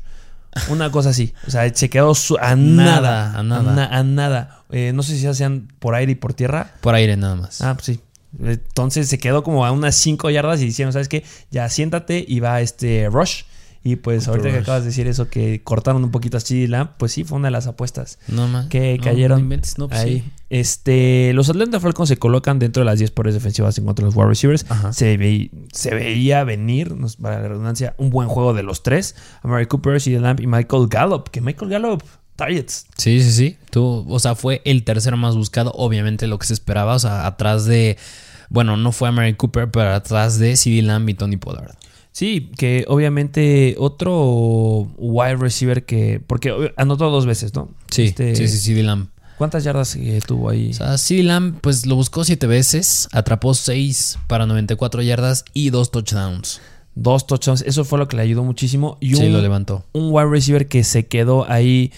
Una cosa así. O sea, se quedó su- a nada. Nada, a nada. na- a nada. Eh, no sé si ya sean por aire y por tierra. Por aire nada más. Ah, pues sí. Entonces se quedó como a unas 5 yardas y dijeron, ¿sabes qué? Ya siéntate y va este Rush. Y pues ahorita que acabas de decir eso, que cortaron un poquito a CeeDee Lamb, pues sí, fue una de las apuestas No que No, cayeron no inventes, no, pues ahí. sí. Este, los Atlanta Falcons se colocan dentro de las 10 peores defensivas en contra de los wide receivers. Se, ve- se veía venir, para la redundancia, un buen juego de los tres. A Mary Cooper, CeeDee Lamb y Michael Gallup. Que Michael Gallup, targets. Sí, sí, sí. Tú, o sea, fue el tercero más buscado, obviamente lo que se esperaba, o sea, atrás de, bueno, no fue a Mary Cooper, pero atrás de CD Lamb y Tony Pollard. Sí, que obviamente otro wide receiver que. Porque anotó dos veces, ¿no? Sí, Este, sí, sí, CD Lamb. ¿Cuántas yardas eh, tuvo ahí? O sea, CD Lamb, pues lo buscó siete veces, atrapó seis para 94 yardas y dos touchdowns. Dos touchdowns. Eso fue lo que le ayudó muchísimo. Y Sí, un, lo levantó. un wide receiver que se quedó ahí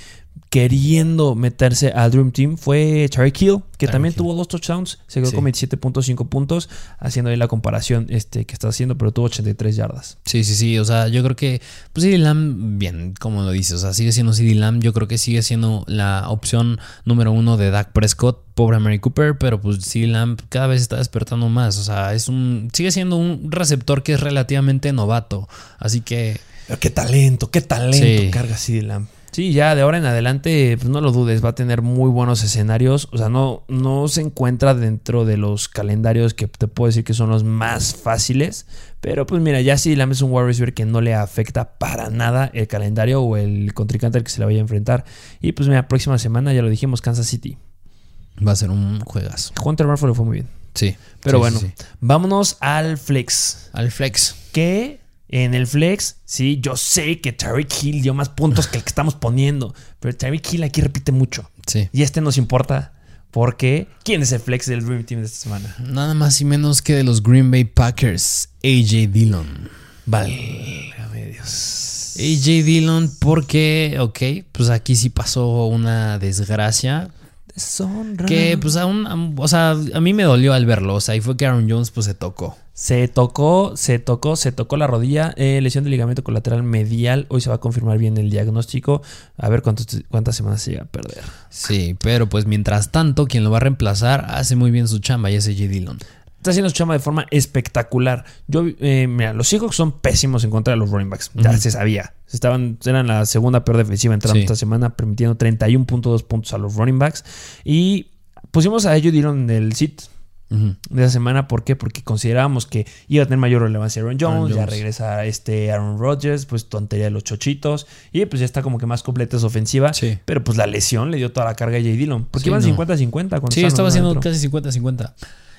queriendo meterse al Dream Team fue Tyreek Hill, que también Hill. tuvo dos touchdowns. Se quedó Sí. con 27.5 puntos, haciendo ahí la comparación este, que está haciendo, pero tuvo 83 yardas. Sí, sí, sí. O sea, yo creo que, pues CD Lamb, bien, como lo dices, o sea, sigue siendo CD Lamb. Yo creo que sigue siendo la opción número uno de Dak Prescott, pobre Mary Cooper, pero pues CD Lamb cada vez está despertando más. O sea, es un, sigue siendo un receptor que es relativamente novato. Así que, Pero qué talento, qué talento Sí. carga CD Lamb. Sí, ya de ahora en adelante, pues no lo dudes, va a tener muy buenos escenarios. O sea, no, no se encuentra dentro de los calendarios que te puedo decir que son los más fáciles. Pero pues mira, ya CD Lamb es un wide receiver que no le afecta para nada el calendario o el contrincante al que se le vaya a enfrentar. Y pues mira, próxima semana, ya lo dijimos, Kansas City. va a ser un juegazo. Hunter Renfro le fue muy bien. Sí. Pero Sí, bueno, sí, sí. vámonos al flex. Al flex. que en el flex, sí, yo sé que Tyreek Hill dio más puntos que el que estamos poniendo, pero Tyreek Hill aquí repite mucho. Sí. Y este nos importa porque ¿quién es el flex del Dream Team de esta semana? Nada más y menos que de los Green Bay Packers, AJ Dillon. Válgame Dios. AJ Dillon, porque, ok, pues aquí sí pasó una desgracia. Deshonra. Que pues aún, o sea, a mí me dolió al verlo. O sea, y fue que Aaron Jones pues se tocó. Se tocó, se tocó, se tocó la rodilla, eh, lesión de ligamento colateral medial. Hoy se va a confirmar bien el diagnóstico. A ver cuántos- cuántas semanas se llega a perder. Sí, pero pues mientras tanto, quien lo va a reemplazar hace muy bien su chamba y es AJ Dillon. Está haciendo su chamba de forma espectacular. Yo, eh, mira, los Seahawks son pésimos en contra de los running backs. Ya se sabía. Estaban, eran la segunda peor defensiva entrando Sí. esta semana, permitiendo 31.2 puntos a los running backs. Y pusimos a ellos Dillon en el sit de esa semana. ¿Por qué? Porque considerábamos que iba a tener mayor relevancia Aaron Jones. Aaron Ya regresa este Aaron Rodgers, pues tontería de los chochitos. Y pues ya está como que más completa esa ofensiva. Sí. Pero pues la lesión le dio toda la carga a J. Dillon. Porque Sí, iban no. 50-50. cuando Sí, estaba haciendo casi 50-50.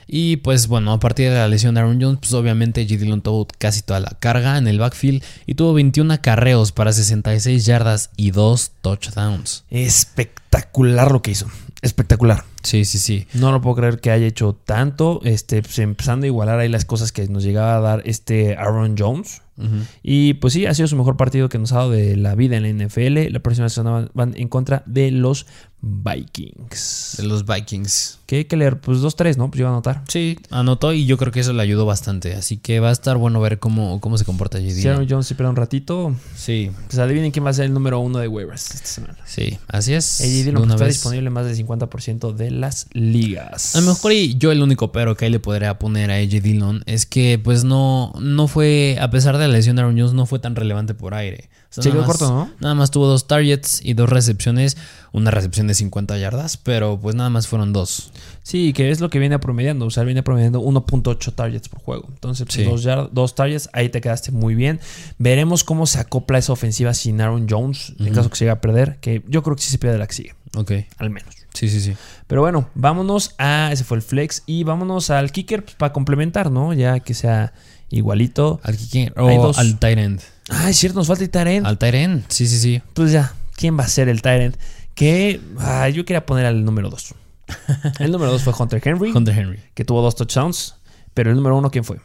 Y pues bueno, a partir de la lesión de Aaron Jones, pues obviamente G. Dillon tuvo casi toda la carga en el backfield y tuvo 21 acarreos para 66 yardas y 2 touchdowns. Espectacular lo que hizo. Espectacular. Sí, sí, sí. No lo puedo creer que haya hecho tanto. Este, pues, empezando a igualar ahí las cosas que nos llegaba a dar este Aaron Jones. Y pues sí, ha sido su mejor partido que nos ha dado de la vida en la NFL. La próxima semana van en contra de los Vikings. De los Vikings. ¿Qué hay que leer? Pues 2-3, ¿no? Pues yo iba a anotar. Sí, anotó y yo creo que eso le ayudó bastante. Así que va a estar bueno ver cómo, cómo se comporta Aaron Dillon. Jones se espera un ratito, Sí, pues adivinen quién va a ser el número uno de waivers esta semana. sí, así es. Dillon una está vez. disponible en más del 50% de las ligas. A lo mejor y yo el único pero que ahí le podría poner a AJ Dillon es que pues no, no fue, a pesar de la lesión de Aaron Jones, no fue tan relevante por aire. O sea, Se nada quedó más- corto, ¿no? Nada más tuvo dos targets y dos recepciones, una recepción de 50 yardas, pero pues nada más fueron dos. Sí, que es lo que viene promediando. O sea, viene promediando 1.8 targets por juego. Entonces, pues, Sí. dos, dos targets, ahí te quedaste muy bien. Veremos cómo se acopla esa ofensiva sin Aaron Jones, en caso que se llegue a perder. Que yo creo que sí se pierde la que sigue, Ok, al menos. sí, sí, sí. Pero bueno, vámonos a. Ese fue el flex. Y vámonos al kicker pues, para complementar, ¿no? Ya que sea igualito. Al kicker o al tight end. Ah, es cierto, nos falta el Tyrant. Al end, sí, sí, sí. Pues ya, ¿quién va a ser el Tyrant? Que ah, yo quería poner al número 2. el número 2 fue Hunter Henry, Hunter Henry. que tuvo dos touchdowns. Pero el número 1, ¿quién fue?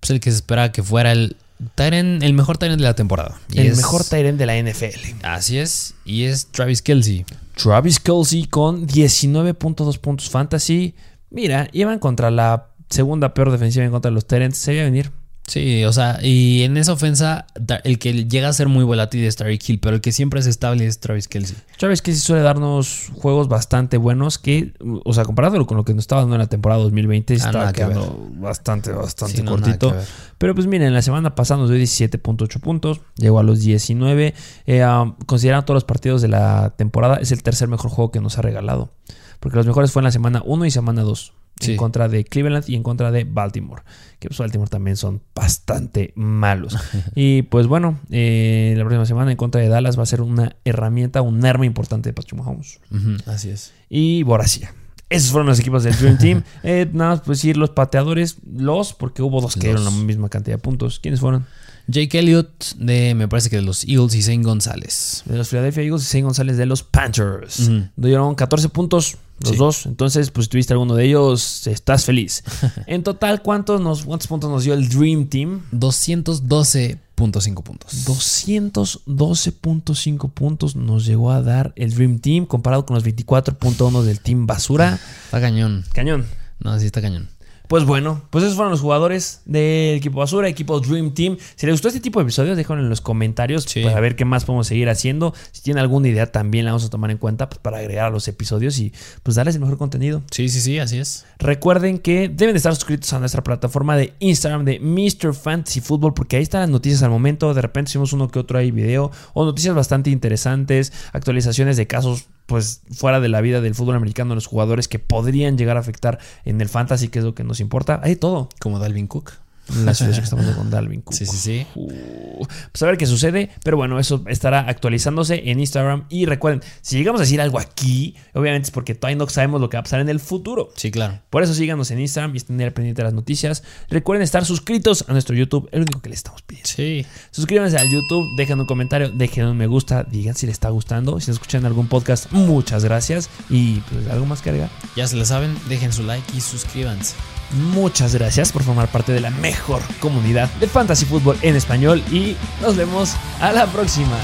Pues el que se esperaba que fuera el end, el mejor end de la temporada. Y el es- mejor Tyrant de la NFL. Así es, y es Travis Kelsey. Travis Kelsey con 19.2 puntos fantasy. Mira, iban contra la segunda peor defensiva en contra de los Tyrants. Se veía venir. Sí, o sea, y en esa ofensa, el que llega a ser muy volátil es Tyreek Hill, pero el que siempre es estable es Travis Kelsey. Travis sí suele darnos juegos bastante buenos que, o sea, comparándolo con lo que nos estaba dando en la temporada 2020, Ah, está quedando bastante, bastante Sí, cortito. Pero pues miren, la semana pasada nos dio 17.8 puntos, llegó a los 19. Eh, um, considerando todos los partidos de la temporada, es el tercer mejor juego que nos ha regalado. Porque los mejores fue en la semana 1 y semana 2. Sí. En contra de Cleveland y en contra de Baltimore. Que pues Baltimore también son bastante malos. y pues bueno, eh, la próxima semana en contra de Dallas va a ser una herramienta, un arma importante de Patrick Mahomes así es. y Borussia. Esos fueron los equipos del Dream Team. Eh, nada más pues decir los pateadores, los, porque hubo dos que dieron la misma cantidad de puntos. ¿Quiénes fueron? Jake Elliott de, me parece que de los Eagles y Zane González. De los Philadelphia Eagles y Zane González de los Panthers. Dieron 14 puntos los Sí. dos. Entonces, pues si tuviste alguno de ellos, estás feliz. en total, ¿cuántos, nos, ¿cuántos puntos nos dio el Dream Team? 212.5 puntos. 212.5 puntos nos llegó a dar el Dream Team comparado con los 24.1 del Team Basura. Está cañón. Cañón. No, sí está cañón. Pues bueno, pues esos fueron los jugadores del equipo Basura, equipo Dream Team. Si les gustó este tipo de episodios, déjenlo en los comentarios Sí. para ver qué más podemos seguir haciendo. Si tienen alguna idea, también la vamos a tomar en cuenta pues, para agregar a los episodios y pues darles el mejor contenido. Sí, sí, sí, así es. Recuerden que deben de estar suscritos a nuestra plataforma de Instagram de Mr. Fantasy Football porque ahí están las noticias al momento. De repente hicimos uno que otro ahí video o noticias bastante interesantes, actualizaciones de casos pues fuera de la vida del fútbol americano, los jugadores que podrían llegar a afectar en el fantasy, que es lo que nos importa. Hay todo. Como Dalvin Cook. La situación que estamos viendo con Dalvin Cook. Sí, sí, sí. Uh, pues a ver qué sucede. Pero bueno, eso estará actualizándose en Instagram. Y recuerden, si llegamos a decir algo aquí, obviamente es porque todavía no sabemos lo que va a pasar en el futuro. Sí, claro. Por eso síganos en Instagram y estén al pendiente de las noticias. Recuerden estar suscritos a nuestro YouTube, el único que les estamos pidiendo. Sí. Suscríbanse al YouTube, dejen un comentario, dejen un me gusta, digan si les está gustando. Si nos escuchan en algún podcast, muchas gracias. Y pues algo más que agregar. Ya se la saben, dejen su like y suscríbanse. Muchas gracias por formar parte de la mejor comunidad de fantasy fútbol en español y nos vemos a la próxima.